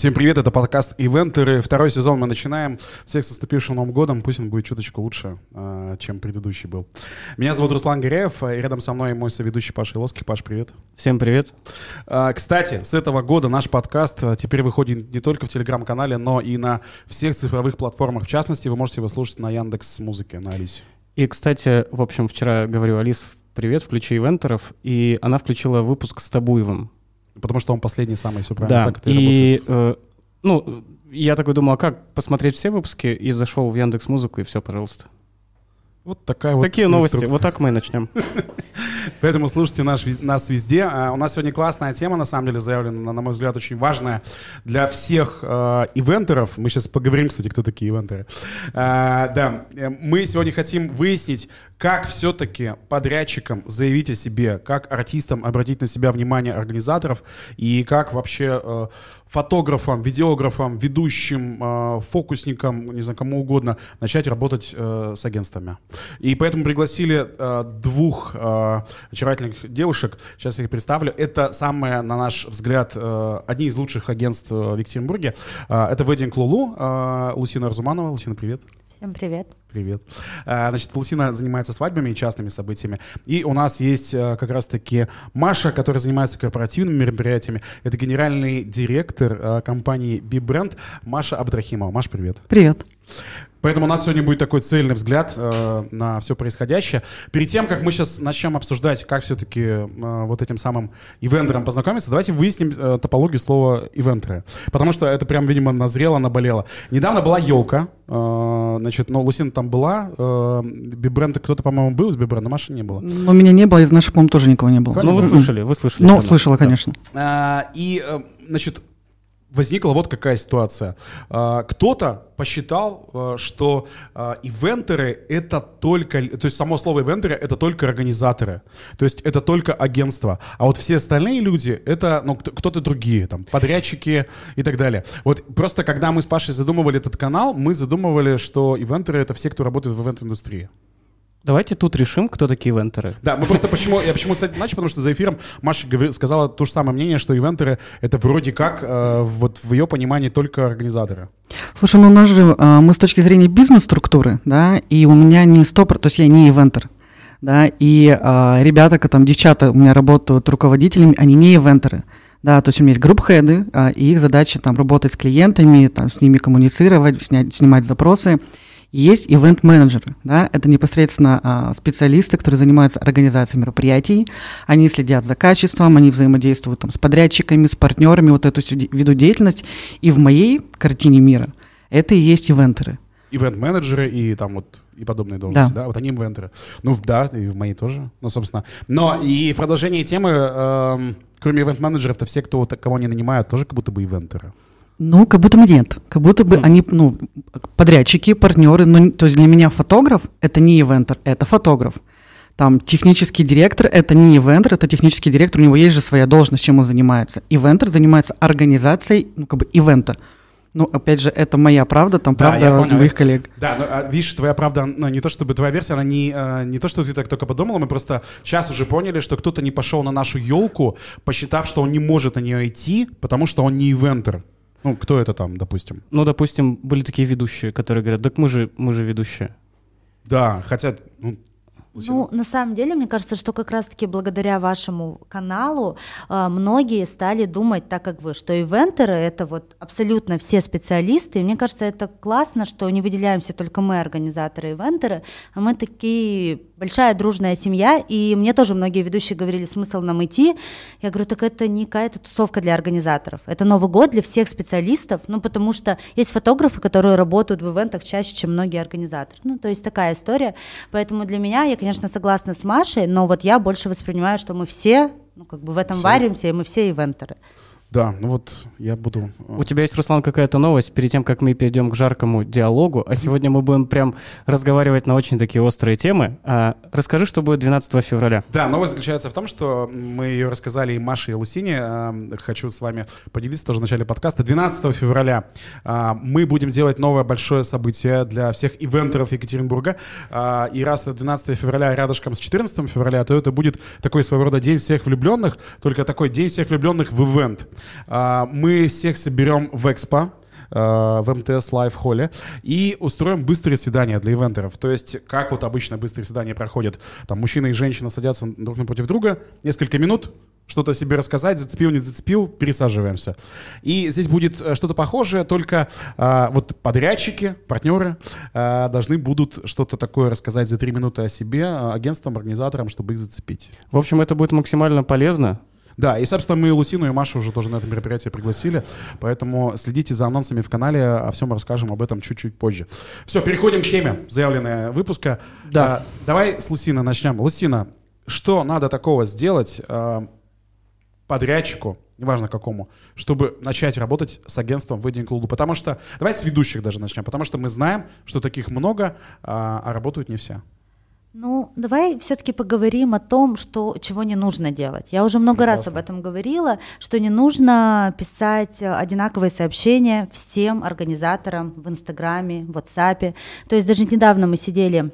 Всем привет, это подкаст «Ивентеры». Второй сезон мы начинаем. Всех с наступившим Новым годом. Пусть он будет чуточку лучше, э, чем предыдущий был. Меня зовут Руслан Гореев, и рядом со мной мой соведущий Паша Илоский. Паш, привет. Всем привет. Э, кстати, с этого года наш подкаст теперь выходит не только в Телеграм-канале, но и на всех цифровых платформах. В частности, вы можете его слушать на Яндекс Музыке, на Алисе. И, кстати, в общем, вчера говорю Алис, привет, включи ивентеров, и она включила выпуск с Табуевым. Потому что он последний самый, все правильно. Да, так это и, э, ну, я такой думал, а как посмотреть все выпуски? И зашел в Яндекс Музыку, и все, пожалуйста. Вот такая вот Такие новости, инструкция. вот так мы и начнем. Поэтому слушайте наш, нас везде. А, у нас сегодня классная тема, на самом деле, заявлена, на, на мой взгляд, очень важная для всех э, ивентеров. Мы сейчас поговорим, кстати, кто такие ивентеры. А, да, э, мы сегодня хотим выяснить, как все-таки подрядчикам заявить о себе, как артистам обратить на себя внимание организаторов и как вообще э, фотографам, видеографам, ведущим, э, фокусникам, не знаю, кому угодно, начать работать э, с агентствами. И поэтому пригласили э, двух э, очаровательных девушек. Сейчас я их представлю. Это самые, на наш взгляд, одни из лучших агентств в Екатеринбурге. Это Wedding Лулу, Лусина Разуманова. Лусина, привет. Всем привет. Привет. А, Значит, Лусина занимается свадьбами и частными событиями. И у нас есть а, как раз-таки Маша, которая занимается корпоративными мероприятиями. Это генеральный директор а, компании B-Brand Маша Абдрахимова. Маш, привет. Привет. Поэтому у нас сегодня будет такой цельный взгляд э, на все происходящее. Перед тем, как мы сейчас начнем обсуждать, как все-таки э, вот этим самым ивентером познакомиться, давайте выясним э, топологию слова ивентеры. Потому что это прям, видимо, назрело, наболело. Недавно была елка. Э, значит, ну, Лусина там была. Э, Бибренда кто-то, по-моему, был из Бибренда, Маши не было. Но меня не было, из нашей, по-моему, тоже никого не было. Ну, вы слышали, вы слышали. Ну, слышала, конечно. А, И, э, значит, возникла вот какая ситуация. А, Кто-то посчитал, э, что а, ивентеры это только, то есть само слово ивентеры это только организаторы, то есть это только агентство, а вот все остальные люди это ну, кто- кто-то другие, там подрядчики и так далее. Вот просто когда мы с Пашей задумывали этот канал, мы задумывали, что ивентеры это все, кто работает в ивент-индустрии. Давайте тут решим, кто такие ивентеры. Да, мы просто почему, я почему с этим начал, потому что за эфиром Маша говори- сказала то же самое мнение, что ивентеры это вроде как э, вот в ее понимании только организаторы. Слушай, ну у нас же, а, мы с точки зрения бизнес-структуры, да, и у меня не стопор, то есть я не ивентер, да, и а, ребята, там, девчата у меня работают руководителями, они не ивентеры. Да, то есть у меня есть групп-хеды, а, и их задача там работать с клиентами, там, с ними коммуницировать, снять, снимать запросы. Есть ивент-менеджеры, да, это непосредственно а, специалисты, которые занимаются организацией мероприятий, они следят за качеством, они взаимодействуют там с подрядчиками, с партнерами, вот эту виду деятельность. И в моей картине мира это и есть ивентеры. Ивент-менеджеры и там вот и подобные должности, да, вот они ивентеры. Ну, да, и в моей тоже, ну, собственно. Но и в продолжении темы, эм, кроме ивент-менеджеров, то все, кто, кого они нанимают, тоже как будто бы ивентеры. Ну, как будто бы нет. Как будто бы Хм. они, ну, подрядчики, партнеры. Но, н- то есть для меня фотограф — это не ивентер, это фотограф. Там технический директор — это не ивентер, это технический директор, у него есть же своя должность, чем он занимается. Ивентер занимается организацией, ну, как бы, ивента. Ну, опять же, это моя правда, там Да, правда я понял. моих коллег. Да, но, а, видишь, твоя правда, ну, не то чтобы твоя версия, она не, э, не то, что ты так только подумала, мы просто сейчас уже поняли, что кто-то не пошел на нашу елку, посчитав, что он не может на нее идти, потому что он не ивентер. Ну, кто это там, допустим? Ну, допустим, были такие ведущие, которые говорят, так мы же, мы же ведущие. Да, хотя, ну. Ну, на самом деле, мне кажется, что как раз-таки благодаря вашему каналу а, многие стали думать так, как вы, что ивентеры — это вот абсолютно все специалисты. И мне кажется, это классно, что не выделяемся только мы, организаторы ивентеры, а мы такие большая дружная семья. И мне тоже многие ведущие говорили, смысл нам идти. Я говорю, так это не какая-то тусовка для организаторов. Это Новый год для всех специалистов, ну, потому что есть фотографы, которые работают в ивентах чаще, чем многие организаторы. Ну, то есть такая история. Поэтому для меня, я, конечно, согласна с Машей, но вот я больше воспринимаю, что мы все, ну, как бы в этом Все. варимся, и мы все ивентеры. Да, ну вот я буду... э, У тебя есть, Руслан, какая-то новость перед тем, как мы перейдем к жаркому диалогу, а сегодня мы будем прям разговаривать на очень такие острые темы. А, расскажи, что будет 12 февраля. Да, новость заключается в том, что мы ее рассказали и Маше, и Лусине. Эм, Хочу с вами поделиться тоже в начале подкаста. 12 февраля а, мы будем делать новое большое событие для всех ивентеров Екатеринбурга. И раз это 12 февраля рядышком с 14 февраля, то это будет такой своего рода день всех влюбленных, только такой день всех влюбленных в ивент. А, Мы всех соберем в Экспо, а, в МТС Лайв Холле и устроим быстрые свидания для ивентеров. То есть, как вот обычно быстрые свидания проходят, там мужчина и женщина садятся друг напротив друга, несколько минут, что-то себе рассказать, зацепил, не зацепил, пересаживаемся. И здесь будет э, что-то похожее, только а, вот подрядчики, партнеры а, должны будут что-то такое рассказать за три минуты о себе агентствам, организаторам, чтобы их зацепить. В общем, это будет максимально полезно. Да, и, собственно, мы Лусину и Машу уже тоже на это мероприятие пригласили, поэтому следите за анонсами в канале, о всем расскажем об этом чуть-чуть позже. Все, переходим к теме заявленная выпуска. Да. А, давай с Лусины начнем. Лусина, что надо такого сделать а, подрядчику, неважно какому, чтобы начать работать с агентством Wedding Club? Потому что, давай с ведущих даже начнем, потому что мы знаем, что таких много, а, а работают не все. Ну, давай все-таки поговорим о том, что, чего не нужно делать. Я уже много раз Прекрасно. об этом говорила, что не нужно писать э, одинаковые сообщения всем организаторам в Инстаграме, в WhatsApp. То есть даже недавно мы сидели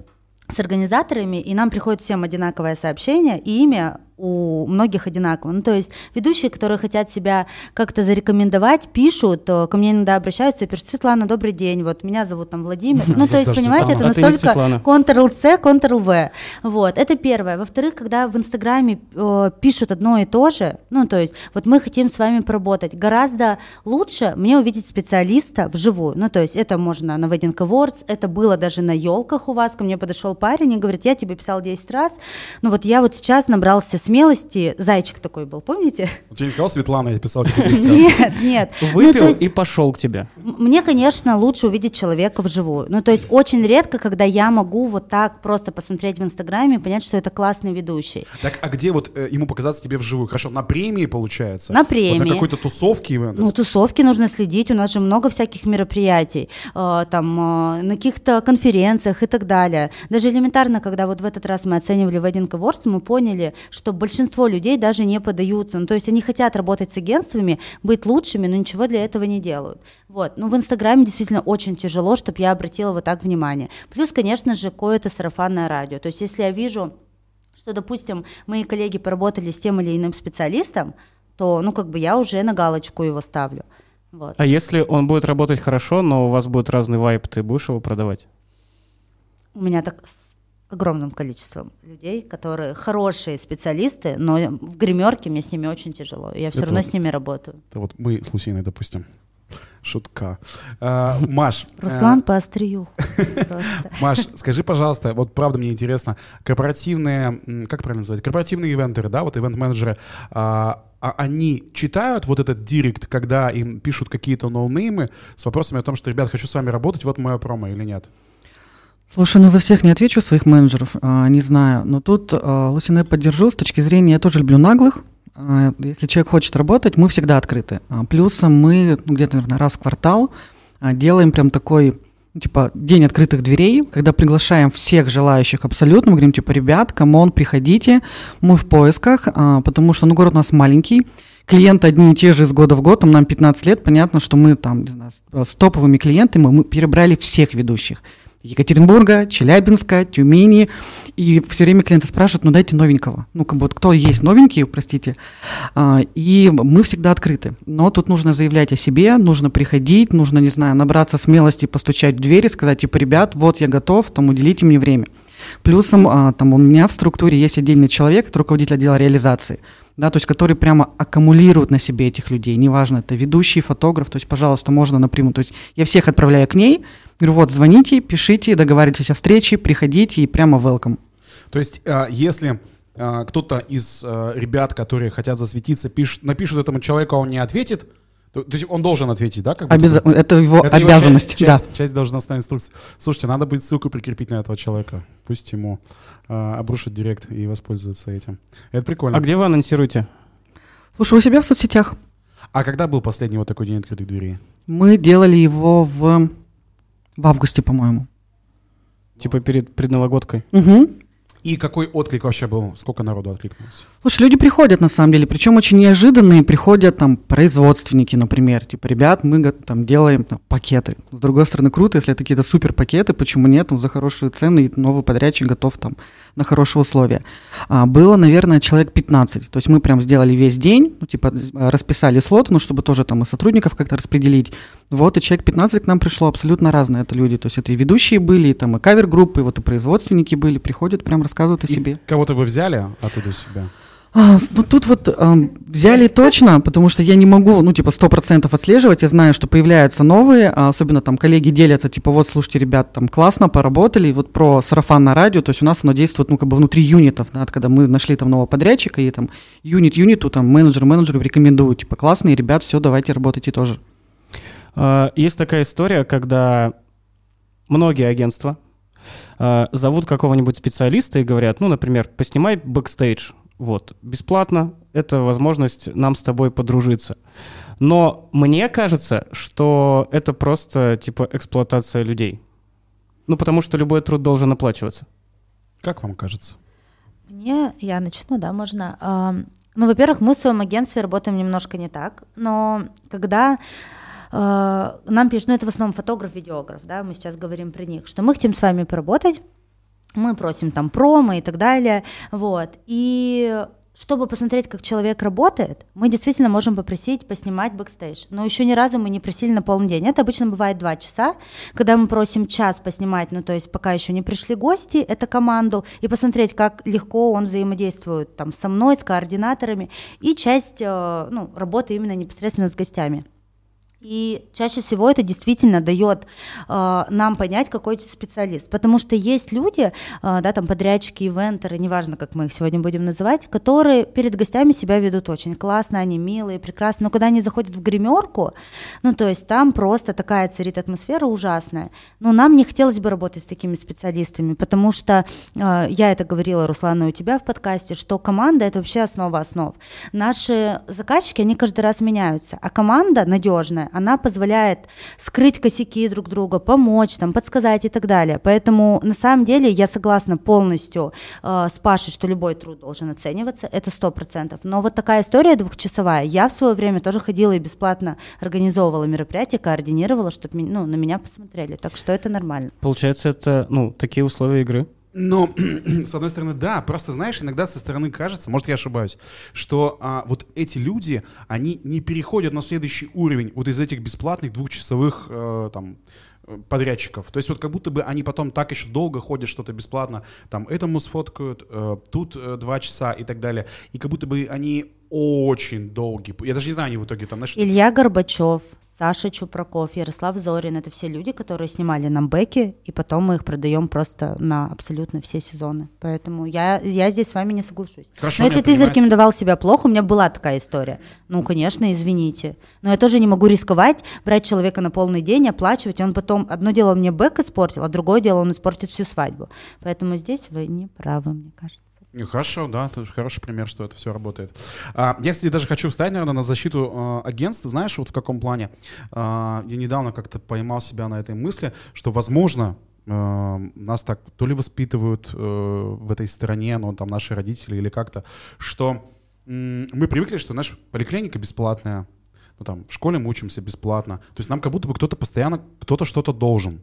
с организаторами, и нам приходит всем одинаковое сообщение, и имя у многих одинаково. Ну, то есть ведущие, которые хотят себя как-то зарекомендовать, пишут, э, ко мне иногда обращаются и пишут, Светлана, добрый день, вот меня зовут там Владимир. Ну, то есть, понимаете, это. А настолько. Ctrl-C, Ctrl-V. Вот, это первое. Во-вторых, когда в Инстаграме э, пишут одно и то же, ну, то есть, вот мы хотим с вами поработать, гораздо лучше мне увидеть специалиста вживую. Ну, то есть, это можно на Wedding Awards, это было даже на елках у вас, ко мне подошел парень и говорит, я тебе писал 10 раз, ну, вот я вот сейчас набрался смелости, зайчик такой был, помните? Вот я не сказал Светлана, я писал тебе 50. Нет, нет. Ну, Выпил есть- и пошел к тебе. Мне, конечно, лучше увидеть человека вживую. Ну, то есть очень редко, когда я могу вот так просто посмотреть в Инстаграме и понять, что это классный ведущий. Так, а где вот э, ему показаться тебе вживую? Хорошо, на премии получается? На Вот премии. на какой-то тусовке? Ну, тусовки нужно следить, у нас же много всяких мероприятий, э, там, э, на каких-то конференциях и так далее. Даже элементарно, когда вот в этот раз мы оценивали Wedding Awards, мы поняли, что большинство людей даже не подаются. Ну, то есть они хотят работать с агентствами, быть лучшими, но ничего для этого не делают. Вот. Ну, в Инстаграме действительно очень тяжело, чтобы я обратила вот так внимание. Плюс, конечно же, какое-то сарафанное радио. То есть если я вижу что, допустим, мои коллеги поработали с тем или иным специалистом, то, ну, как бы я уже на галочку его ставлю. Вот. А если он будет работать хорошо, но у вас будет разный вайп, ты будешь его продавать? У меня так огромным количеством людей, которые хорошие специалисты, но в гримерке мне с ними очень тяжело. Я все Это равно вот- с ними работаю. Это вот мы с Лусиной, допустим. Шутка. А, Маш. Руслан э, по острию. Маш, скажи, пожалуйста, вот правда мне интересно, корпоративные, как правильно называть, корпоративные ивентеры, да, вот ивент-менеджеры, а, а они читают вот этот директ, когда им пишут какие-то ноунеймы с вопросами о том, что, ребят, хочу с вами работать, вот мое промо или нет? Слушай, ну за всех не отвечу своих менеджеров, а, не знаю. Но тут а, Лусина я поддержу с точки зрения, я тоже люблю наглых. А, Если человек хочет работать, мы всегда открыты. А, Плюсом мы ну, где-то, наверное, раз в квартал а, делаем прям такой, ну, типа, день открытых дверей, когда приглашаем всех желающих абсолютно, мы говорим, типа, ребят, come on, приходите, мы в поисках, а, потому что, ну, город у нас маленький, клиенты одни и те же из года в год, там нам 15 лет, понятно, что мы там, не знаю, с- с топовыми клиентами, мы перебрали всех ведущих. Екатеринбурга, Челябинска, Тюмени. И все время клиенты спрашивают, ну дайте новенького. Ну, как бы вот кто есть новенький, простите. А, И мы всегда открыты. Но тут нужно заявлять о себе, нужно приходить, нужно, не знаю, набраться смелости, постучать в дверь и сказать, типа, ребят, вот я готов, там, уделите мне время. Плюсом, а, там, у меня в структуре есть отдельный человек, руководитель отдела реализации, да, то есть который прямо аккумулирует на себе этих людей, неважно, это ведущий, фотограф, то есть, пожалуйста, можно напрямую, то есть я всех отправляю к ней, говорю, вот, звоните, пишите, договаривайтесь о встрече, приходите и прямо welcome. То есть, а, если а, кто-то из а, ребят, которые хотят засветиться, пишет, напишут этому человеку, а он не ответит, то, то есть он должен ответить, да? Как будто бы? Это его Это его обязанность, часть, да. часть, часть должностной инструкции. Слушайте, надо будет ссылку прикрепить на этого человека. Пусть ему а, обрушат директ и воспользуются этим. Это прикольно. А где вы анонсируете? Слушай, у себя в соцсетях. А когда был последний вот такой день открытых дверей? Мы делали его в, в августе, по-моему. Типа перед предновогодкой? Угу. И какой отклик вообще был? Сколько народу откликнулось? Слушай, люди приходят на самом деле, причем очень неожиданные. Приходят там производственники, например. Типа, ребят, мы там делаем там, пакеты. С другой стороны, круто, если это какие-то супер пакеты, почему нет? Ну, за хорошие цены и новый подрядчик готов там на хорошие условия. А, было, наверное, человек 15. То есть мы прям сделали весь день, ну, типа, расписали слот, ну, чтобы тоже там и сотрудников как-то распределить. Вот, и человек 15 к нам пришло, абсолютно разные это люди. То есть это и ведущие были, и там и кавер-группы, и вот и производственники были, приходят, прям рассказывают о И себе. Кого-то вы взяли оттуда себя? А, ну тут вот ам, взяли точно, потому что я не могу, ну типа сто процентов отслеживать. Я знаю, что появляются новые, а особенно там коллеги делятся, типа вот слушайте, ребят, там классно поработали, вот про сарафан на радио, то есть у нас оно действует, ну как бы внутри юнитов, да, когда мы нашли там нового подрядчика и там юнит юниту, там менеджер менеджеру рекомендуют, типа классные ребят, все, давайте работайте тоже. А, Есть такая история, когда многие агентства а, зовут какого-нибудь специалиста и говорят, ну, например, поснимай бэкстейдж. Вот, бесплатно, это возможность нам с тобой подружиться. Но мне кажется, что это просто, типа, эксплуатация людей. Ну, потому что любой труд должен оплачиваться. Как вам кажется? Мне, я начну, да, можно. Ну, во-первых, мы в своем агентстве работаем немножко не так, но когда э, нам пишут, ну, это в основном фотограф, видеограф, да, мы сейчас говорим про них, что мы хотим с вами поработать, мы просим там промо и так далее, вот, и чтобы посмотреть, как человек работает, мы действительно можем попросить поснимать бэкстейдж. Но еще ни разу мы не просили на полный день. Это обычно бывает два часа, когда мы просим час поснимать, ну то есть пока еще не пришли гости, это команду, и посмотреть, как легко он взаимодействует там со мной, с координаторами, и часть э, ну, работы именно непосредственно с гостями. И чаще всего это действительно дает э, нам понять, какой специалист. Потому что есть люди, э, да, там подрядчики, ивентеры, неважно, как мы их сегодня будем называть, которые перед гостями себя ведут очень классно, они милые, прекрасные. Но когда они заходят в гримерку, ну, то есть там просто такая царит атмосфера ужасная. Но нам не хотелось бы работать с такими специалистами, потому что э, я это говорила, Руслан, и у тебя в подкасте, что команда — это вообще основа основ. Наши заказчики, они каждый раз меняются, а команда надежная, она позволяет скрыть косяки друг друга, помочь, там, подсказать и так далее. Поэтому на самом деле я согласна полностью э, с Пашей, что любой труд должен оцениваться, это сто процентов. Но вот такая история двухчасовая, я в свое время тоже ходила и бесплатно организовывала мероприятия, координировала, чтобы ну, на меня посмотрели. Так что это нормально. Получается, это, ну, такие условия игры. Ну, с одной стороны, да, просто знаешь, иногда со стороны кажется, может, я ошибаюсь, что а, вот эти люди, они не переходят на следующий уровень вот из этих бесплатных двухчасовых э, там подрядчиков. То есть вот как будто бы они потом так еще долго ходят что-то бесплатно, там этому сфоткают, э, тут э, два часа и так далее. И как будто бы они очень долгие. Я даже не знаю, они в итоге там, знаешь, Илья Горбачев, Саша Чупраков, Ярослав Зорин — это все люди, которые снимали нам бэки, и потом мы их продаем просто на абсолютно все сезоны. Поэтому я, я здесь с вами не соглашусь. Хорошо, Но если ты понимаете. зарекомендовал себя плохо, у меня была такая история. Ну, конечно, извините. Но я тоже не могу рисковать, брать человека на полный день, оплачивать, и он потом... Одно дело он мне бэк испортил, а другое дело он испортит всю свадьбу. Поэтому здесь вы не правы, мне кажется. Хорошо, да, это хороший пример, что это все работает. А, я, кстати, даже хочу встать, наверное, на защиту э, агентств. Знаешь, вот в каком плане? А, я недавно как-то поймал себя на этой мысли, что, возможно, нас так то ли воспитывают э, в этой стране, ну, там, наши родители или как-то, что мы привыкли, что наша поликлиника бесплатная, ну, там, в школе мы учимся бесплатно. То есть нам как будто бы кто-то постоянно, кто-то что-то должен.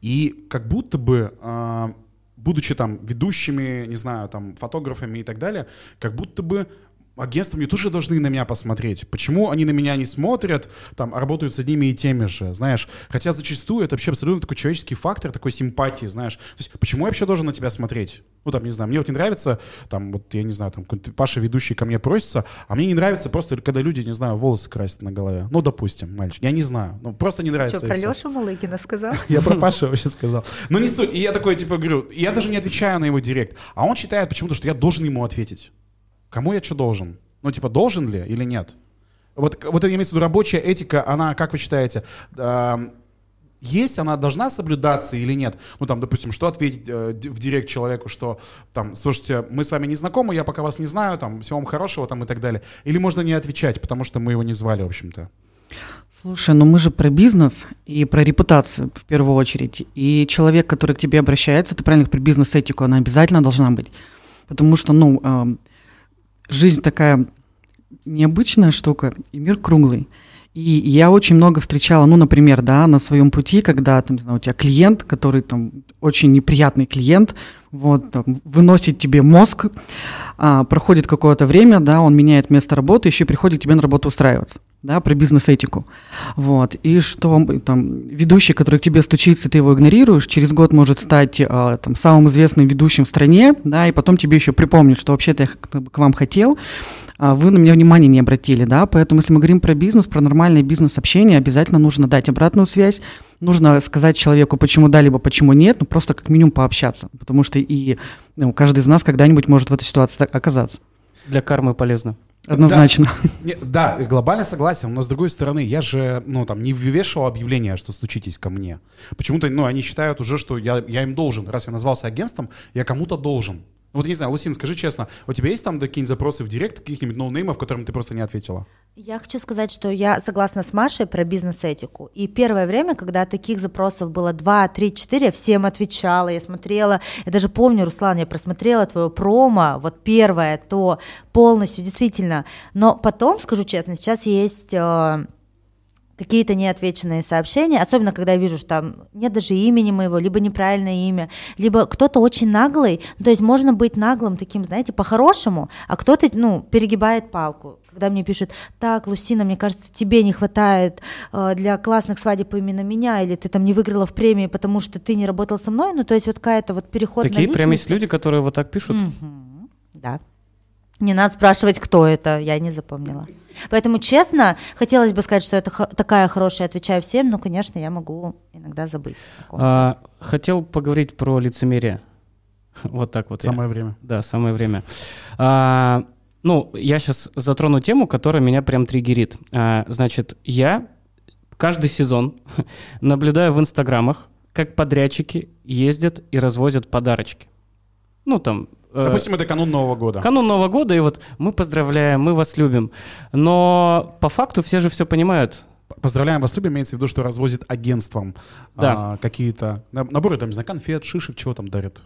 И как будто бы, а, будучи там ведущими, не знаю, там, фотографами и так далее, как будто бы агентства мне тоже должны на меня посмотреть. Почему они на меня не смотрят, там, а работают с одними и теми же, знаешь? Хотя зачастую это вообще абсолютно такой человеческий фактор, такой симпатии, знаешь? То есть почему я вообще должен на тебя смотреть? Ну, там, не знаю, мне вот не нравится, там, вот, я не знаю, там, Паша ведущий ко мне просится, а мне не нравится просто, когда люди, не знаю, волосы красят на голове. Ну, допустим, мальчик, я не знаю, ну, просто не нравится. Что, про. Лешу Малыгина сказал? Я про Пашу вообще сказал. Ну не суть. И я такой, типа, говорю, я даже не отвечаю на его директ. А он считает почему-то, что я должен ему ответить. Кому я что должен? Ну, типа, должен ли или нет? Вот, вот это имеется в виду рабочая этика, она, как вы считаете, эм, есть, она должна соблюдаться или нет? Ну, там, допустим, что ответить э, в директ человеку, что, там, слушайте, мы с вами не знакомы, я пока вас не знаю, там, всего вам хорошего, там, и так далее. Или можно не отвечать, потому что мы его не звали, в общем-то. Слушай, ну мы же про бизнес и про репутацию в первую очередь. И человек, который к тебе обращается, ты правильно про бизнес-этику, она обязательно должна быть. Потому что, ну, э, жизнь такая необычная штука, и мир круглый. И я очень много встречала, ну, например, да, на своем пути, когда, там, не знаю, у тебя клиент, который там очень неприятный клиент, вот, там, выносит тебе мозг, а, проходит какое-то время, да, он меняет место работы, еще приходит к тебе на работу устраиваться, да, про бизнес-этику, вот, и что там ведущий, который к тебе стучится, ты его игнорируешь, через год может стать а, там самым известным ведущим в стране, да, и потом тебе еще припомнит, что вообще-то я к вам хотел, а вы на меня внимания не обратили, да, поэтому если мы говорим про бизнес, про нормальное бизнес-общение, обязательно нужно дать обратную связь, нужно сказать человеку, почему да, либо почему нет, ну просто как минимум пообщаться, потому что и ну, каждый из нас когда-нибудь может в этой ситуации оказаться. Для кармы полезно. Однозначно. Да, да, глобально согласен, но с другой стороны, я же, ну, там, не вывешивал объявление, что стучитесь ко мне. Почему-то, ну, они считают уже, что я, я им должен. Раз я назвался агентством, я кому-то должен. Вот не знаю, Лусин, скажи честно, у тебя есть там какие-нибудь запросы в директ каких-нибудь ноунеймов, которым ты просто не ответила? Я хочу сказать, что я согласна с Машей про бизнес-этику. И первое время, когда таких запросов было 2, 3, 4, я всем отвечала, я смотрела, я даже помню, Руслан, я просмотрела твое промо, вот первое, то полностью, действительно. Но потом, скажу честно, сейчас есть э, какие-то неотвеченные сообщения, особенно когда я вижу, что там нет даже имени моего, либо неправильное имя, либо кто-то очень наглый, то есть можно быть наглым таким, знаете, по-хорошему, а кто-то, ну, перегибает палку. Когда мне пишут, так, Лусина, мне кажется, тебе не хватает э, для классных свадеб именно меня, или ты там не выиграла в премии, потому что ты не работал со мной, ну, то есть вот какая-то вот переход Такие прям есть люди, которые вот так пишут? Угу. Да. Не надо спрашивать, кто это, я не запомнила. Поэтому, честно, хотелось бы сказать, что это такая хорошая, отвечаю всем, но, конечно, я могу иногда забыть. А, хотел поговорить про лицемерие. Вот так вот. Самое я. время. Да, самое время. А, ну, я сейчас затрону тему, которая меня прям триггерит. А, значит, я каждый сезон наблюдаю в инстаграмах, как подрядчики ездят и развозят подарочки. Ну, там, Э, Допустим, это канун Нового года. Канун Нового года, и вот мы поздравляем, мы вас любим. Но по факту все же все понимают. Поздравляем вас, любим, имеется в виду, что развозит агентством да. а, какие-то наборы, там, не знаю, конфет, шишек, чего там дарят.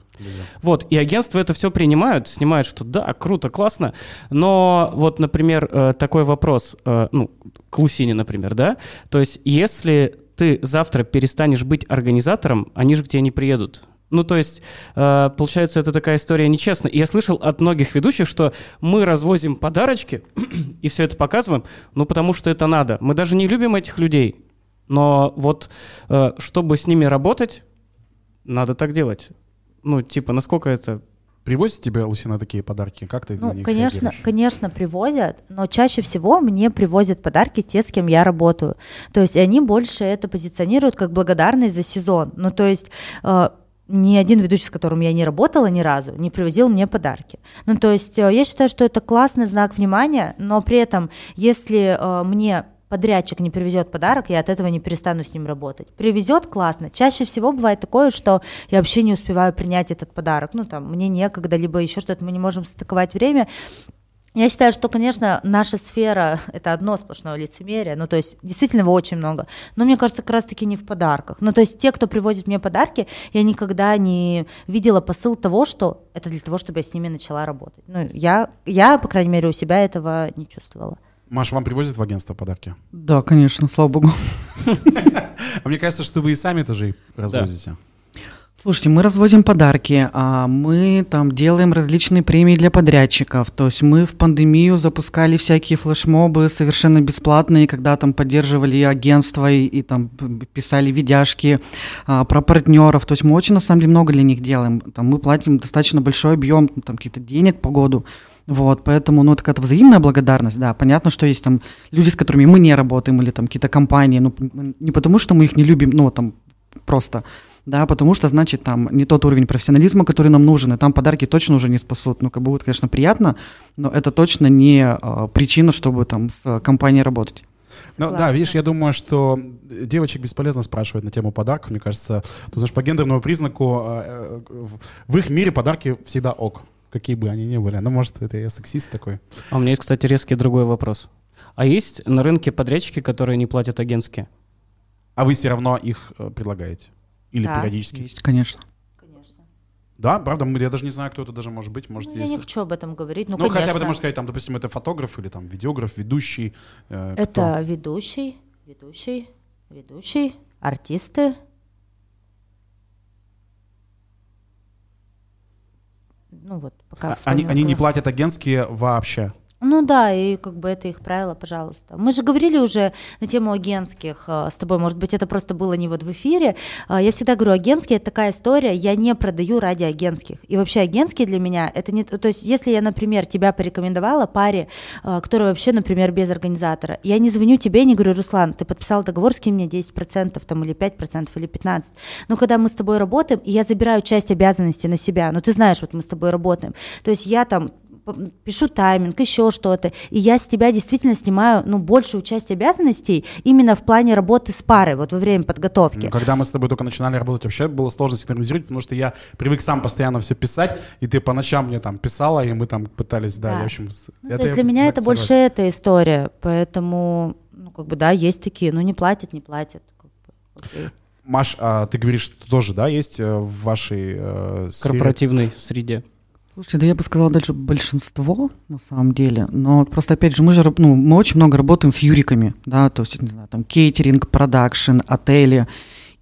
Вот, и агентства это все принимают, снимают, что да, круто, классно, но вот, например, э, такой вопрос, э, ну, к Лусине, например, да, то есть если ты завтра перестанешь быть организатором, они же к тебе не приедут. Ну, то есть, э, получается, это такая история нечестная. И я слышал от многих ведущих, что мы развозим подарочки и все это показываем, ну, потому что это надо. Мы даже не любим этих людей. Но вот, э, чтобы с ними работать, надо так делать. Ну, типа, насколько это Привозят тебе, Лусина, такие подарки? Как ты ну, на них конечно, реагируешь? конечно, привозят, но чаще всего мне привозят подарки те, с кем я работаю. То есть они больше это позиционируют как благодарность за сезон. Ну, то есть э, ни один ведущий, с которым я не работала ни разу, не привозил мне подарки. Ну, то есть э, я считаю, что это классный знак внимания, но при этом, если э, мне подрядчик не привезет подарок, я от этого не перестану с ним работать. Привезет классно. Чаще всего бывает такое, что я вообще не успеваю принять этот подарок. Ну, там, мне некогда, либо еще что-то, мы не можем стыковать время. Я считаю, что, конечно, наша сфера — это одно сплошное лицемерие, ну, то есть действительно его очень много, но мне кажется, как раз-таки не в подарках. Ну, то есть те, кто привозит мне подарки, я никогда не видела посыл того, что это для того, чтобы я с ними начала работать. Ну, я, я по крайней мере, у себя этого не чувствовала. Маша, вам привозят в агентство подарки? Да, конечно, слава богу. А мне кажется, что вы и сами тоже развозите. Слушайте, мы развозим подарки, а мы там делаем различные премии для подрядчиков. То есть мы в пандемию запускали всякие флешмобы совершенно бесплатные, когда там поддерживали агентства и, и там писали видяшки а, про партнеров. То есть мы очень на самом деле много для них делаем. Там мы платим достаточно большой объем там какие-то денег по году. Вот, поэтому, ну, это какая-то взаимная благодарность, да. Понятно, что есть там люди, с которыми мы не работаем, или там какие-то компании, ну, не потому что мы их не любим, ну, там, просто да, потому что, значит, там не тот уровень профессионализма, который нам нужен, и там подарки точно уже не спасут. Ну, как бы будет, конечно, приятно, но это точно не а, причина, чтобы там с компанией работать. Ну да, видишь, я думаю, что девочек бесполезно спрашивать на тему подарков. Мне кажется, то знаешь, по гендерному признаку э, в их мире подарки всегда ок, какие бы они ни были. Ну, может, это я сексист такой. А у меня есть, кстати, резкий другой вопрос. А есть на рынке подрядчики, которые не платят агентские. А вы все равно их э, предлагаете? Или Да. периодически? Есть, конечно. Конечно. Да, правда, мы- я даже не знаю, кто это даже может быть. Может, Ну, я есть... не хочу об этом говорить. Ну, Ну, хотя бы ты можешь сказать, там, допустим, это фотограф или там видеограф, ведущий. э, кто? Это ведущий, ведущий, ведущий, артисты. Ну вот, пока А- Они, они не платят агентские вообще. Ну да, и как бы это их правило, пожалуйста. Мы же говорили уже на тему агентских э, с тобой, может быть, это просто было не вот в эфире. А, Я всегда говорю, агентские это такая история, я не продаю ради агентских. И вообще агентские для меня это не... То есть если я, например, тебя порекомендовала паре, э, которая вообще, например, без организатора, я не звоню тебе и не говорю, Руслан, ты подписал договор, скинь мне 10% там, или 5% или 15%. Но когда мы с тобой работаем, я забираю часть обязанностей на себя, ну ты знаешь, вот мы с тобой работаем, то есть я там пишу тайминг, еще что-то, и я с тебя действительно снимаю, ну, большую часть обязанностей именно в плане работы с парой, вот во время подготовки. Ну, когда мы с тобой только начинали работать, вообще было сложно синхронизировать, потому что я привык сам постоянно все писать, и ты по ночам мне там писала, и мы там пытались, да, Да. и, в общем... Ну, это то есть я для меня это согласен. больше эта история, поэтому, ну, как бы, да, есть такие, ну, не платят, не платят. как бы, окей. Маш, а ты говоришь, что тоже, да, есть э, в вашей э, сфере? корпоративной среде. Слушайте, да я бы сказала даже большинство, на самом деле. Но просто, опять же, мы же, ну, мы очень много работаем с юриками, да, то есть, не знаю, там, кейтеринг, продакшн, отели.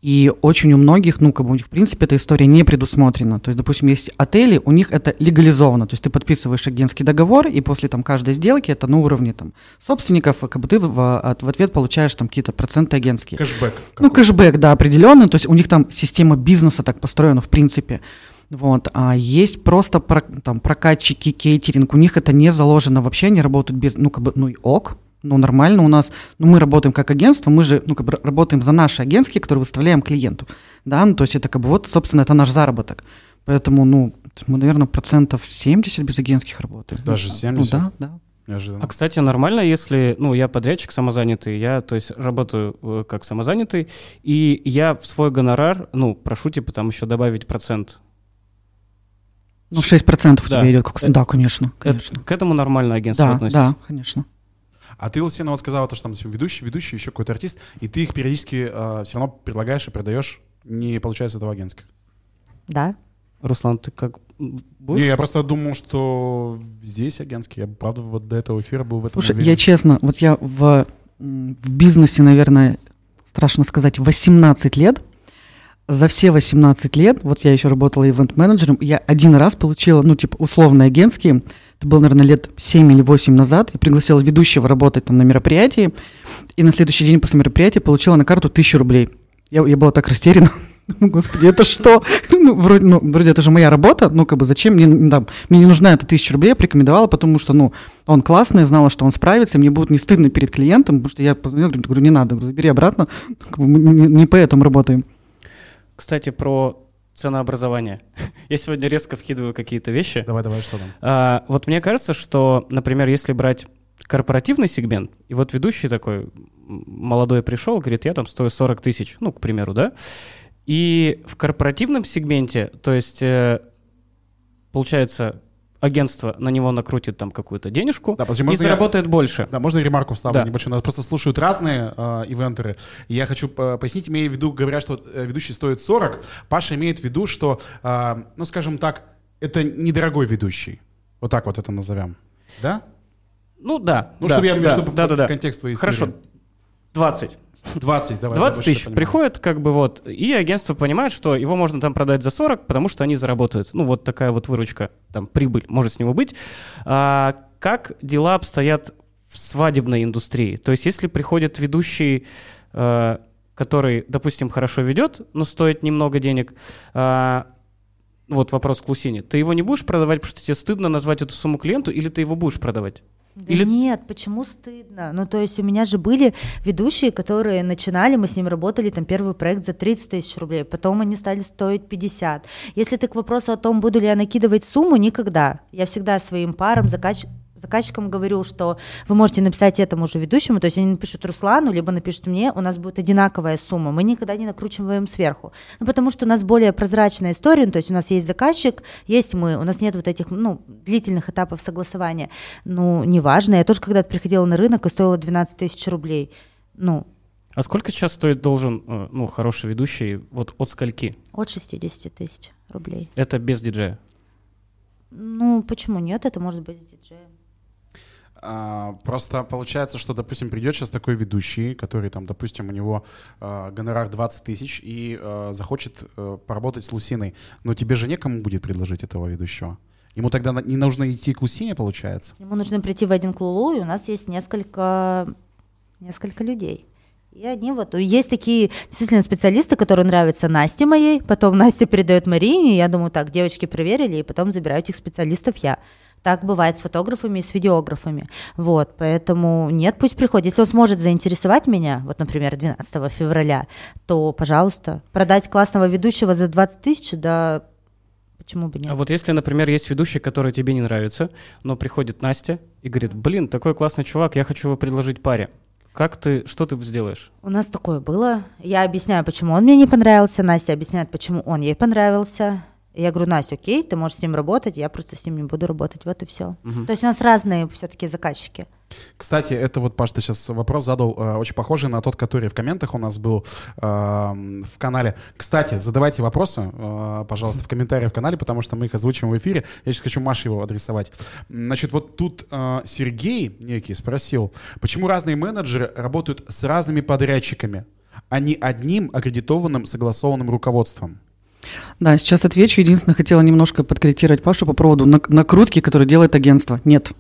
И очень у многих, ну, как бы у них, в принципе, эта история не предусмотрена. То есть, допустим, есть отели, у них это легализовано. То есть ты подписываешь агентский договор, и после там каждой сделки это на уровне там собственников, как бы ты в, в- от- в ответ получаешь там какие-то проценты агентские. Кэшбэк. Ну, кэшбэк, да, определенный. То есть у них там система бизнеса так построена, в принципе. Вот. А есть просто про- там, прокатчики, кейтеринг. У них это не заложено вообще, они работают без, ну, как бы, ну и ок. Ну, нормально у нас. Ну, мы работаем как агентство, мы же, ну, как бы работаем за наши агентские, которые выставляем клиенту. Да, ну, то есть это как бы вот, собственно, это наш заработок. Поэтому, ну, мы, наверное, процентов 70 без агентских работаем. Даже Ну, 70? да, да. Неожиданно. А, кстати, нормально, если, ну, я подрядчик самозанятый, я, то есть, работаю э, как самозанятый, и я в свой гонорар, ну, прошу, типа, там еще добавить процент. Ну, 6% у Да. тебя идет. Как... Это- Да, конечно, Это- конечно. к этому нормально агентство Да, относится. да, конечно. А ты, Лусина, вот сказала, то, что там допустим, ведущий, ведущий, еще какой-то артист, и ты их периодически все равно предлагаешь и продаешь, не получается этого агентских. Да. Руслан, ты как будешь? Не, я просто думал, что здесь агентские. Я, правда, вот до этого эфира был в этом Слушай, уверен. я честно, вот я в, в бизнесе, наверное, страшно сказать, 18 лет. За все 18 лет, вот я еще работала ивент-менеджером, я один раз получила, ну, типа, условные агентские, это было, наверное, лет 7 или 8 назад, я пригласила ведущего работать там на мероприятии, и на следующий день после мероприятия получила на карту 1000 рублей. Я, я была так растеряна. Ну, Господи, это что? Ну вроде, ну, вроде это же моя работа, ну, как бы, зачем мне, там, мне не нужна эта тысяча рублей, я порекомендовала, потому что, ну, он классный, знала, что он справится, мне будет не стыдно перед клиентом, потому что я позвонил, говорю, не надо, говорю, забери обратно, Как бы мы не, не по этому работаем. Кстати, про ценообразование. Я сегодня резко вкидываю какие-то вещи. Давай, давай, что там? А, вот мне кажется, что, например, если брать корпоративный сегмент, и вот ведущий такой молодой пришел, говорит, я там стою 40 тысяч, ну, к примеру, да, и в корпоративном сегменте, то есть, э, получается, агентство на него накрутит там какую-то денежку Да, подожди, и можно я- заработает больше. Да, можно я ремарку вставлю Да. небольшую? Нас просто слушают разные э, ивентеры. И я хочу э, пояснить, имея в виду, говорят, что э, ведущий стоит 40. Паша имеет в виду, что, э, ну, скажем так, это недорогой ведущий. Вот так вот это назовем. Да? Ну да. Ну, да, чтобы я да, чтобы да, да, да. контекст твоей истории. Хорошо. 20. 20, давай. 20 чтобы тысяч приходит, как бы вот, и агентство понимает, что его можно там продать за 40, потому что они заработают. Ну, вот такая вот выручка, там, прибыль может с него быть. А, как дела обстоят в свадебной индустрии? То есть, если приходит ведущий, э, который, допустим, хорошо ведет, но стоит немного денег, а, вот вопрос к Лусине. Ты его не будешь продавать, потому что тебе стыдно назвать эту сумму клиенту, или ты его будешь продавать? Да Или- Нет, почему стыдно? Ну, то есть у меня же были ведущие, которые начинали, мы с ними работали, там, первый проект за 30 тысяч рублей, потом они стали стоить 50. Если ты к вопросу о том, буду ли я накидывать сумму, никогда. Я всегда своим парам, закач- заказчикам говорю, что вы можете написать этому же ведущему, то есть они напишут Руслану, либо напишут мне, у нас будет одинаковая сумма, мы никогда не накручиваем сверху. Ну, потому что у нас более прозрачная история, ну, то есть у нас есть заказчик, есть мы, у нас нет вот этих, ну, длительных этапов согласования. Ну, неважно, я тоже когда-то приходила на рынок и стоила 12 тысяч рублей. Ну, А сколько сейчас стоит должен, э, ну, хороший ведущий, вот от скольки? от 60 тысяч рублей. Это без диджея. Ну, почему нет? Это может быть с диджеем. А, просто получается, что, допустим, придет сейчас такой ведущий, который там, допустим, у него а, гонорар 20 тысяч и а, захочет а, поработать с Лусиной. Но тебе же некому будет предложить этого ведущего. Ему тогда не нужно идти к Лусине, получается? Ему нужно прийти в один клулу, и у нас есть несколько, несколько людей. И они вот, есть такие действительно специалисты, которые нравятся Насте моей, потом Настя передает Марине, я думаю, так, девочки проверили, и потом забираю этих специалистов я. Так бывает с фотографами и с видеографами. Вот, поэтому нет, пусть приходит. Если он сможет заинтересовать меня, вот, например, 12 февраля, то, пожалуйста, продать классного ведущего за 20 тысяч, да почему бы нет? А вот если, например, есть ведущий, который тебе не нравится, но приходит Настя и говорит, блин, такой классный чувак, я хочу его предложить паре. Как ты, что ты сделаешь? У нас такое было. Я объясняю, почему он мне не понравился. Настя объясняет, почему он ей понравился. И я говорю, Настя, окей, ты можешь с ним работать, я просто с ним не буду работать. Вот и все. То есть у нас разные все-таки заказчики. Кстати, это вот, Паш, ты сейчас вопрос задал, э, очень похожий на тот, который в комментах у нас был э, в канале. Кстати, задавайте вопросы, э, пожалуйста, в комментариях в канале, потому что мы их озвучим в эфире. Я сейчас хочу Маше его адресовать. Значит, вот тут э, Сергей некий спросил, почему разные менеджеры работают с разными подрядчиками, а не одним аккредитованным согласованным руководством? Да, сейчас отвечу. Единственное, хотела немножко подкорректировать Пашу по поводу нак- накрутки, которую делает агентство. Нет.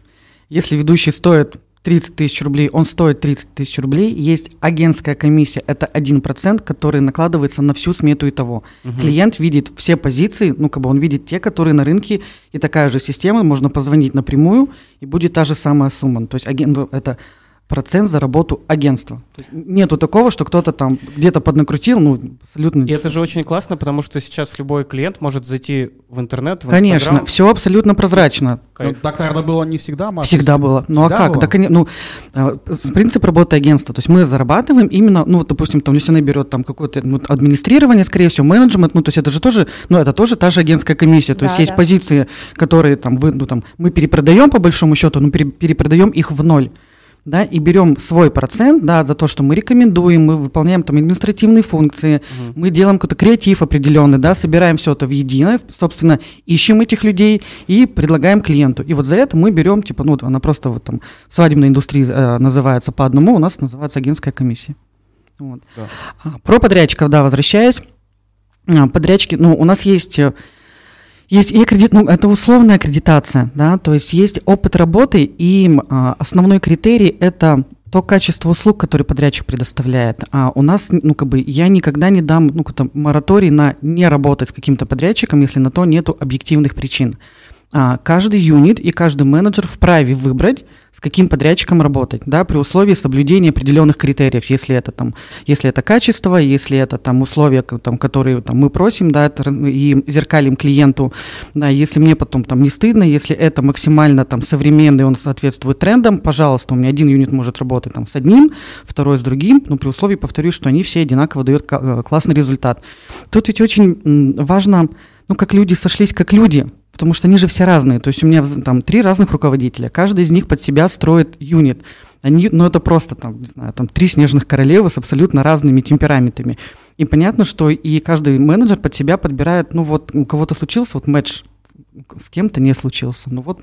Если ведущий стоит 30 тысяч рублей, он стоит 30 тысяч рублей, есть агентская комиссия, это 1%, который накладывается на всю смету и того. Клиент видит все позиции, ну, как бы он видит те, которые на рынке, и такая же система, можно позвонить напрямую, и будет та же самая сумма. То есть агент, это процент за работу агентства. То есть нету такого, что кто-то там где-то поднакрутил, ну, абсолютно... И это же очень классно, потому что сейчас любой клиент может зайти в интернет, в Конечно, Инстаграм. все абсолютно прозрачно. Ну, так, наверное, было не всегда, Маша. Всегда было. Ну Всегда а как? было? Да, коне- ну, а, принцип работы агентства. То есть мы зарабатываем именно, ну, вот, допустим, там, если она берет там какое-то ну, администрирование, скорее всего, менеджмент, ну, то есть это же тоже, ну, это тоже та же агентская комиссия. То есть Да, есть да. позиции, которые там, вы, ну, там, мы перепродаем по большому счету, но пере- перепродаем их в ноль. Да, и берем свой процент, да, за то, что мы рекомендуем, мы выполняем там административные функции, мы делаем какой-то креатив определенный, да, собираем все это в единое, собственно, ищем этих людей и предлагаем клиенту. И вот за это мы берем, типа, ну, она просто вот там в свадебной индустрии э, называется по одному, у нас называется агентская комиссия. Вот. Да. А, Про подрядчиков, да, возвращаясь. А, Подрядчики, ну, у нас есть э, есть и аккредит, ну, это условная аккредитация, да, то есть есть опыт работы, и а, основной критерий – это то качество услуг, которые подрядчик предоставляет. А у нас, ну, как бы, я никогда не дам, ну, какой-то мораторий на не работать с каким-то подрядчиком, если на то нету объективных причин. А, каждый юнит и каждый менеджер вправе выбрать, с каким подрядчиком работать, да, при условии соблюдения определенных критериев, если это там, если это качество, если это там условия, там, которые там, мы просим, да, и зеркалим клиенту, да, если мне потом там не стыдно, если это максимально там современный, он соответствует трендам, пожалуйста, у меня один юнит может работать там с одним, второй с другим, но при условии, повторюсь, что они все одинаково дают э, классный результат. Тут ведь очень важно, ну, как люди сошлись как люди, потому что они же все разные. То есть у меня там три разных руководителя, каждый из них под себя строит юнит. Они, ну, это просто там, не знаю, там три снежных королевы с абсолютно разными темпераментами. И понятно, что и каждый менеджер под себя подбирает, ну, вот у кого-то случился вот матч, с кем-то не случился. Ну, вот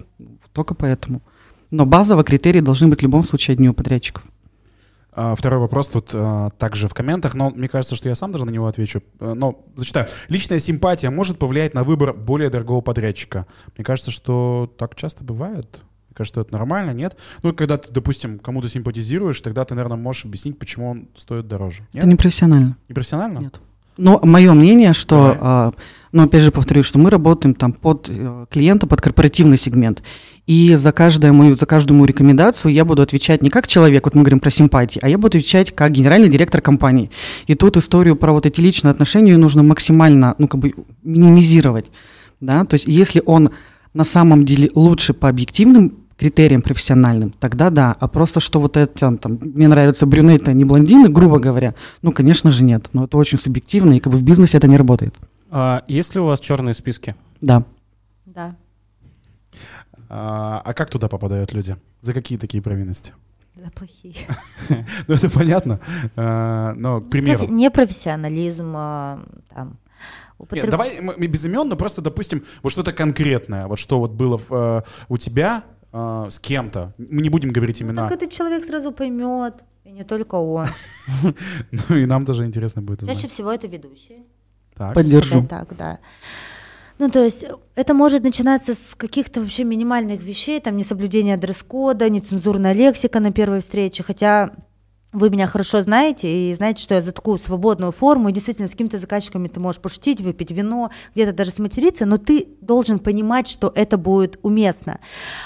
только поэтому. Но базово критерии должны быть в любом случае одни у подрядчиков. А, Второй вопрос тут а, также в комментах, но мне кажется, что я сам даже на него отвечу. Э, Но зачитаю. Личная симпатия может повлиять на выбор более дорогого подрядчика. Мне кажется, что так часто бывает. Мне кажется, что это нормально, нет? Ну, когда ты, допустим, кому-то симпатизируешь, тогда ты, наверное, можешь объяснить, почему он стоит дороже. Нет? Это не профессионально. Не профессионально? Нет. Но мое мнение, что, а, ну, опять же повторюсь, что мы работаем там под э, клиента, под корпоративный сегмент. И за каждую, мою, за каждую мою рекомендацию я буду отвечать не как человек, вот мы говорим про симпатии, а я буду отвечать как генеральный директор компании. И тут историю про вот эти личные отношения нужно максимально, ну, как бы минимизировать. Да? То есть если он на самом деле лучше по объективным критериям профессиональным, тогда да. А просто что вот это, там, там, мне нравятся брюнеты, а не блондины, грубо говоря, ну, конечно же, нет. Но это очень субъективно, и как бы в бизнесе это не работает. А есть ли у вас черные списки? Да. Да. А, а как туда попадают люди? За какие такие провинности? Да, плохие. Ну, это понятно. А, Но, к примеру. Непрофессионализм, а, там, Нет, давай мы без имен, но просто, допустим, вот что-то конкретное, вот что вот было э, у тебя э, с кем-то. Мы не будем говорить Ну, имена. так этот человек сразу поймет, и не только он. Ну и нам тоже интересно будет Чаще узнать. всего это ведущие. Так. Поддержу. Так, да. Ну, то есть это может начинаться с каких-то вообще минимальных вещей, там, несоблюдение дресс-кода, нецензурная лексика на первой встрече, хотя вы меня хорошо знаете и знаете, что я за такую свободную форму, и действительно с какими-то заказчиками ты можешь пошутить, выпить вино, где-то даже сматериться, но ты должен понимать, что это будет уместно.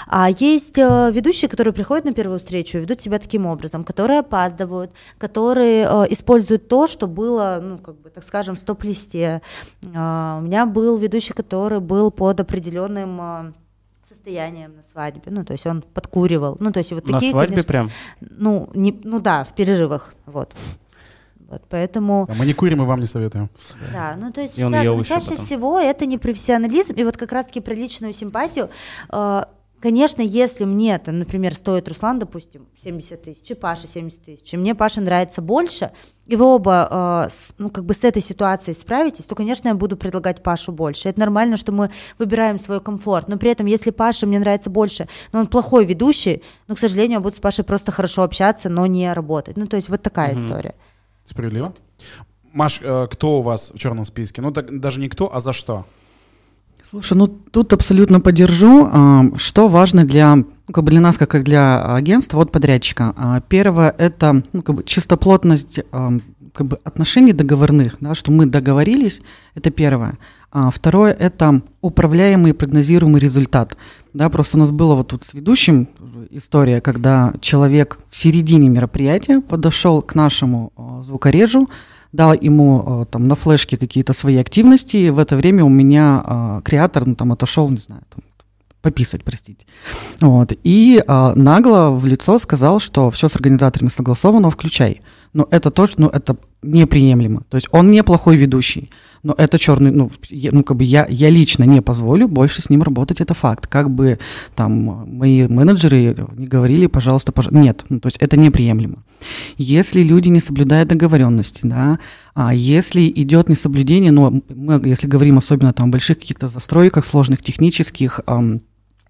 А есть э, ведущие, которые приходят на первую встречу и ведут себя таким образом, которые опаздывают, которые э, используют то, что было, ну, как бы, так скажем, в стоп-листе. А, у меня был ведущий, который был под определенным э, состоянием на свадьбе, ну, то есть он подкуривал, ну, то есть вот На такие, свадьбе конечно, прям? ну, не, ну да, в перерывах, вот. Вот, поэтому, А Мы не курим и вам не советуем. да, ну то есть И он да, ел ну, чаще потом. всего это не профессионализм, и вот как раз-таки про личную симпатию, э, конечно, если мне, там, например, стоит Руслан, допустим, 70 тысяч, и Паша 70 тысяч, и мне Паша нравится больше, и вы оба, э, с- ну, как бы с этой ситуацией справитесь, то, конечно, я буду предлагать Пашу больше. Это нормально, что мы выбираем свой комфорт, но при этом, если Паша мне нравится больше, но он плохой ведущий, ну, к сожалению, я буду с Пашей просто хорошо общаться, но не работать. Ну, то есть вот такая Мгм. история. Справедливо? Маш, э, кто у вас в черном списке? Ну, так, даже не кто, а за что? Слушай, ну тут абсолютно поддержу. А, Что важно для, ну, как бы для нас, как и для агентства, вот подрядчика. А, Первое – это ну, как бы чистоплотность ам, как бы отношений договорных, да, что мы договорились, это первое. А второе – это управляемый и прогнозируемый результат. Да, просто у нас было вот тут с ведущим история, когда человек в середине мероприятия подошел к нашему а, звукорежу, дал ему э, там на флешке какие-то свои активности, и в это время у меня э, креатор, ну там отошел, не знаю, там, пописать, простите. Вот. И э, нагло в лицо сказал, что все с организаторами согласовано, включай. Но это точно, ну это неприемлемо. То есть он неплохой ведущий, но это черный, ну, я- ну как бы я, я лично не позволю больше с ним работать, это факт. Как бы там мои менеджеры не говорили, пожалуйста, пожалуйста. Нет, ну, то есть это неприемлемо. Если люди не соблюдают договоренности, да, а если идет несоблюдение, ну, мы, если говорим особенно там о больших каких-то застройках, сложных технических, ам,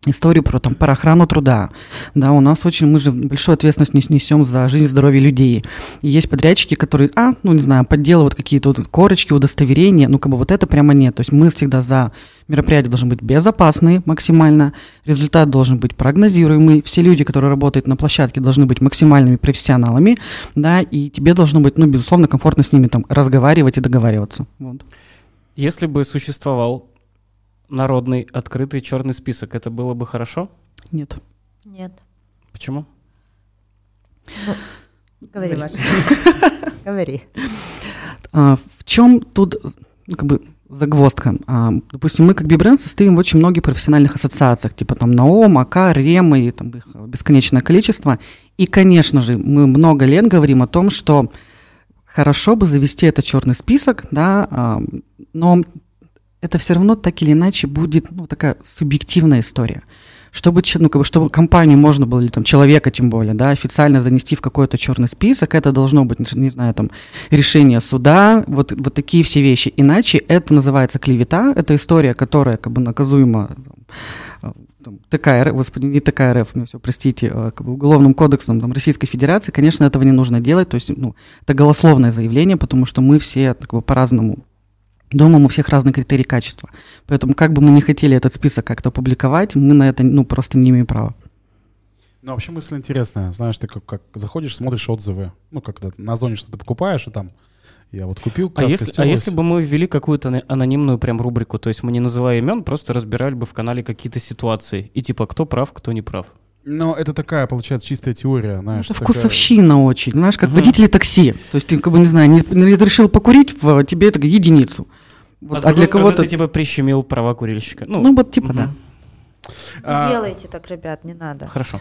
историю про там про охрану труда. Да, у нас очень, мы же большую ответственность нес- несем за жизнь и здоровье людей. И есть подрядчики, которые, а, ну не знаю, подделывают какие-то вот корочки, удостоверения, ну как бы вот это прямо нет. То есть мы всегда за мероприятия должны быть безопасные максимально, результат должен быть прогнозируемый, все люди, которые работают на площадке, должны быть максимальными профессионалами, да, и тебе должно быть, ну, безусловно, комфортно с ними там разговаривать и договариваться. Вот. Если бы существовал народный открытый черный список, это было бы хорошо? Нет. Нет. Почему? Говори, Маша. Говори. А, в чем тут ну, как бы загвоздка? А, допустим, мы как бибренд состоим в очень многих профессиональных ассоциациях, типа там НАОМ, АК, РЕМа и там их бесконечное количество. И, конечно же, мы много лет говорим о том, что хорошо бы завести этот черный список, да, а, но это все равно так или иначе будет ну, такая субъективная история. Чтобы, ну, как бы, чтобы компанию можно было, или там человека тем более, да, официально занести в какой-то черный список, это должно быть, не- знаю, там, решение суда, вот, вот такие все вещи. Иначе это называется клевета, это история, которая как бы наказуема там, ТК господи, не ТК РФ, мне все, простите, а, как бы уголовным кодексом там, Российской Федерации, конечно, этого не нужно делать, то есть, ну, это голословное заявление, потому что мы все как бы по-разному Думаем, у всех разные критерии качества. Поэтому, как бы мы не хотели этот список как-то публиковать, мы на это ну, просто не имеем права. Ну, вообще мысль интересная. Знаешь, ты как, как заходишь, смотришь отзывы. Ну, как когда на зоне что-то покупаешь, и там я вот купил, А если, а стерлась. если бы мы ввели какую-то анонимную прям рубрику, то есть мы не называя имен, просто разбирали бы в канале какие-то ситуации. И типа, кто прав, кто не прав. Ну, это такая, получается, чистая теория, знаешь. это такая- вкусовщина очень, знаешь, как Мгм. водители такси. То есть ты, как бы, не знаю, не, не разрешил покурить, в, тебе это единицу. Вот, а, а для кого-то... ты типа прищемил права курильщика. Ну, Ну, вот типа, мгм. да. Не А, делайте так, ребят, не надо. Хорошо.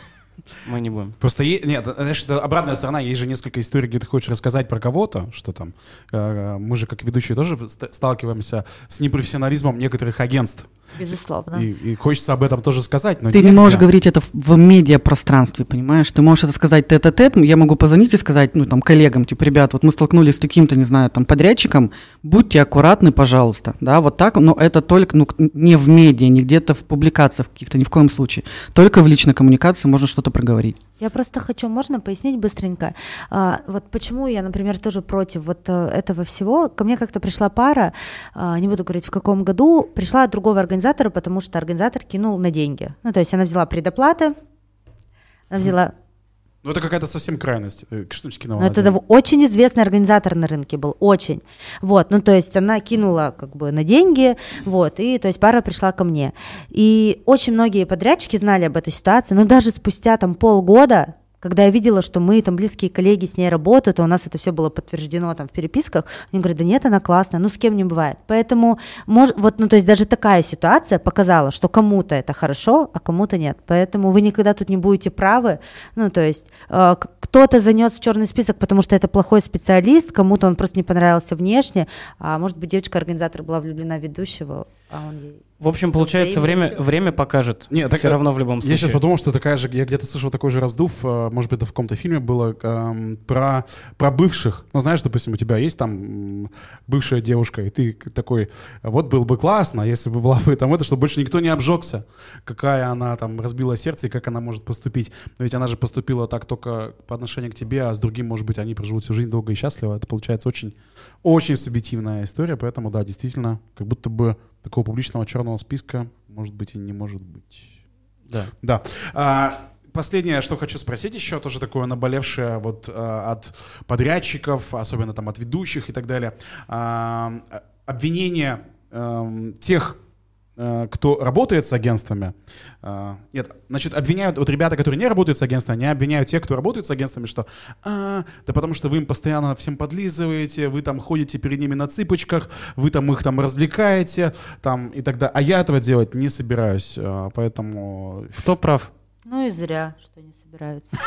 Мы не будем. Просто е- нет, знаешь, это обратная сторона. Есть же несколько историй, где ты хочешь рассказать про кого-то, что там. э, Мы же как ведущие тоже ст- сталкиваемся с непрофессионализмом некоторых агентств, Безусловно. и, и хочется об этом тоже сказать, но Ты не нельзя. можешь говорить это в, в медиапространстве, понимаешь? Ты можешь это сказать тет-а-тет, я могу позвонить и сказать, ну, там, коллегам, типа, ребят, вот мы столкнулись с таким-то, не знаю, там, подрядчиком, будьте аккуратны, пожалуйста, да, вот так, но это только, ну, к- не в медиа, не где-то в публикациях каких-то, ни в коем случае. Только в личной коммуникации можно что-то проговорить. Я просто хочу, можно пояснить быстренько, А, вот почему я, например, тоже против вот э, этого всего. Ко мне как-то пришла пара, а, не буду говорить в каком году, пришла от другого организатора, потому что организатор кинул на деньги. Ну, то есть она взяла предоплаты, она взяла Ну это какая-то совсем крайность. Э, значит кино? Ну, это дов- очень известный организатор на рынке был, очень. Вот, ну, то есть она кинула как бы на деньги, вот, и, то есть пара пришла ко мне. И очень многие подрядчики знали об этой ситуации, но даже спустя там полгода, когда я видела, что мы, там, близкие коллеги с ней работают, и у нас это все было подтверждено там в переписках, они говорят, да нет, она классная, ну, с кем не бывает. Поэтому, мож, вот, ну, то есть даже такая ситуация показала, что кому-то это хорошо, а кому-то нет. Поэтому вы никогда тут не будете правы, ну, то есть э, кто-то занес в черный список, потому что это плохой специалист, кому-то он просто не понравился внешне, а может быть девочка-организатор была влюблена в ведущего, а он ей... В общем, получается, время, время покажет. Не, так, Все равно в любом случае. Я сейчас подумал, что такая же, я где-то слышал такой же раздув, э, может быть, это в каком-то фильме было, эм, про, про бывших. Ну, знаешь, допустим, у тебя есть там бывшая девушка, и ты такой, вот было бы классно, если бы была бы там это, чтобы больше никто не обжегся, какая она там разбила сердце и как она может поступить. Но ведь она же поступила так только по отношению к тебе, а с другим, может быть, они проживут всю жизнь долго и счастливо. Это получается очень, очень субъективная история, поэтому, да, действительно, как будто бы такого публичного черного списка может быть и не может быть. Да. Да. А, последнее, что хочу спросить еще, тоже такое наболевшее вот а, от подрядчиков, особенно там от ведущих и так далее. А, обвинение эм, тех, кто работает с агентствами. а, нет, значит, обвиняют, вот ребята, которые не работают с агентствами, они обвиняют тех, кто работает с агентствами, что «А, да потому что вы им постоянно всем подлизываете, вы там ходите перед ними на цыпочках, вы там их там развлекаете, там и так далее. А я этого делать не собираюсь, а, поэтому Кто прав? Ну и зря, что не собираются.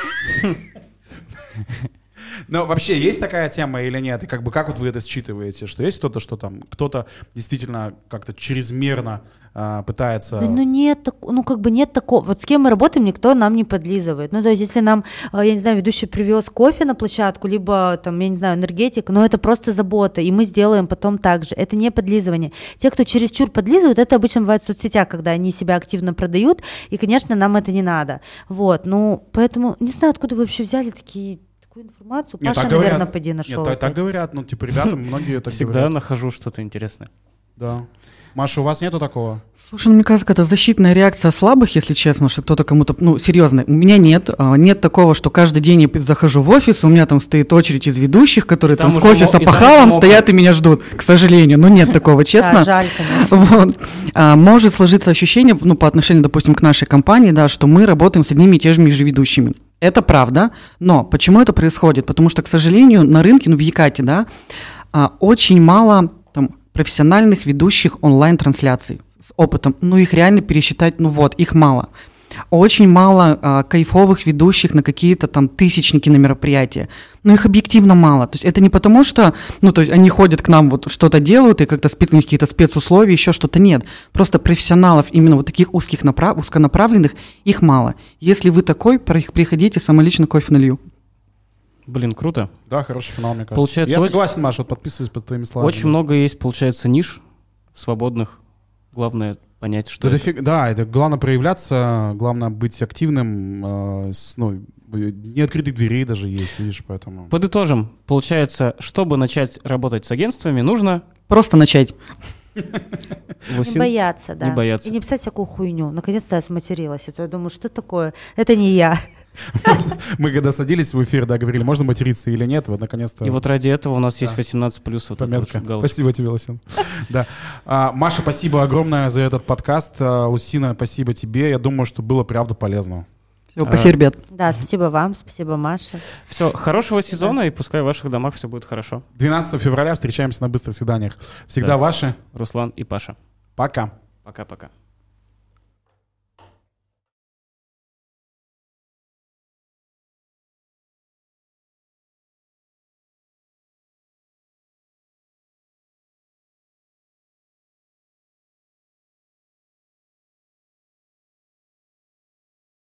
Но вообще есть такая тема или нет? И как бы как вот вы это считываете? Что есть кто-то, что там кто-то действительно как-то чрезмерно а, пытается... Да, ну нет, ну как бы нет такого. Вот с кем мы работаем, никто нам не подлизывает. Ну то есть если нам, э, я не знаю, ведущий привез кофе на площадку, либо там, я не знаю, энергетик, но это просто забота, и мы сделаем потом так же. Это не подлизывание. Те, кто чересчур подлизывают, это обычно бывает в соцсетях, когда они себя активно продают, и, конечно, нам это не надо. Вот, ну поэтому не знаю, откуда вы вообще взяли такие такую информацию. Нет, Паша, так говорят. наверное, поди нашел. Нет, так, это. так говорят, ну типа ребята, многие так Всегда говорят. нахожу что-то интересное. Да. Маша, у вас нету такого? Слушай, ну, мне кажется, это защитная реакция слабых, если честно, что кто-то кому-то, ну, серьезно, у меня нет, а, нет такого, что каждый день я захожу в офис, у меня там стоит очередь из ведущих, которые Там там, с кофе с опахалом стоят и меня ждут, к сожалению, но нет такого, честно. Да, жаль, конечно. Вот. А, может сложиться ощущение, ну, по отношению, допустим, к нашей компании, да, что мы работаем с одними и теми же ведущими. Это правда, но почему это происходит? Потому что, к сожалению, на рынке, ну, в Якате, да, а, очень мало там, профессиональных ведущих онлайн-трансляций с опытом. Ну, их реально пересчитать, ну вот, их мало. Очень мало а, кайфовых ведущих на какие-то там тысячники на мероприятия. Но их объективно мало. То есть это не потому, что, ну, то есть они ходят к нам, вот что-то делают, и как-то спец, у них какие-то спецусловия, еще что-то нет. Просто профессионалов именно вот таких узких направ, узконаправленных, их мало. Если вы такой, при- приходите, самолично кофе налью. Блин, круто. Да, хороший финал, мне кажется. Получается, Я согласен, Маша, вот подписываюсь под твоими словами. Очень много есть, получается, ниш свободных. Главное понять, что Это это. фиг- Да, это главное проявляться, главное быть активным, э, с, ну, не открытых дверей даже есть, видишь, поэтому... Подытожим. Получается, чтобы начать работать с агентствами, нужно... Просто начать. Не бояться, да. Не бояться. И не писать всякую хуйню. Наконец-то я сматерилась. А то я думаю, что такое? Это не я. Мы когда садились в эфир, да, говорили, можно материться или нет, вот наконец-то... И вот ради этого у нас есть Да. 18 плюс. Спасибо тебе, Лусин. Да. А, Маша, спасибо огромное за этот подкаст. А, Лусина, спасибо тебе. Я думаю, что было правда полезно. Всё, А, спасибо, ребят. Да, спасибо вам, спасибо Маше. Все, хорошего сезона, и пускай в ваших домах все будет хорошо. 12 февраля встречаемся на быстрых свиданиях. Всегда Да. ваши. Руслан и Паша. Пока. Пока-пока.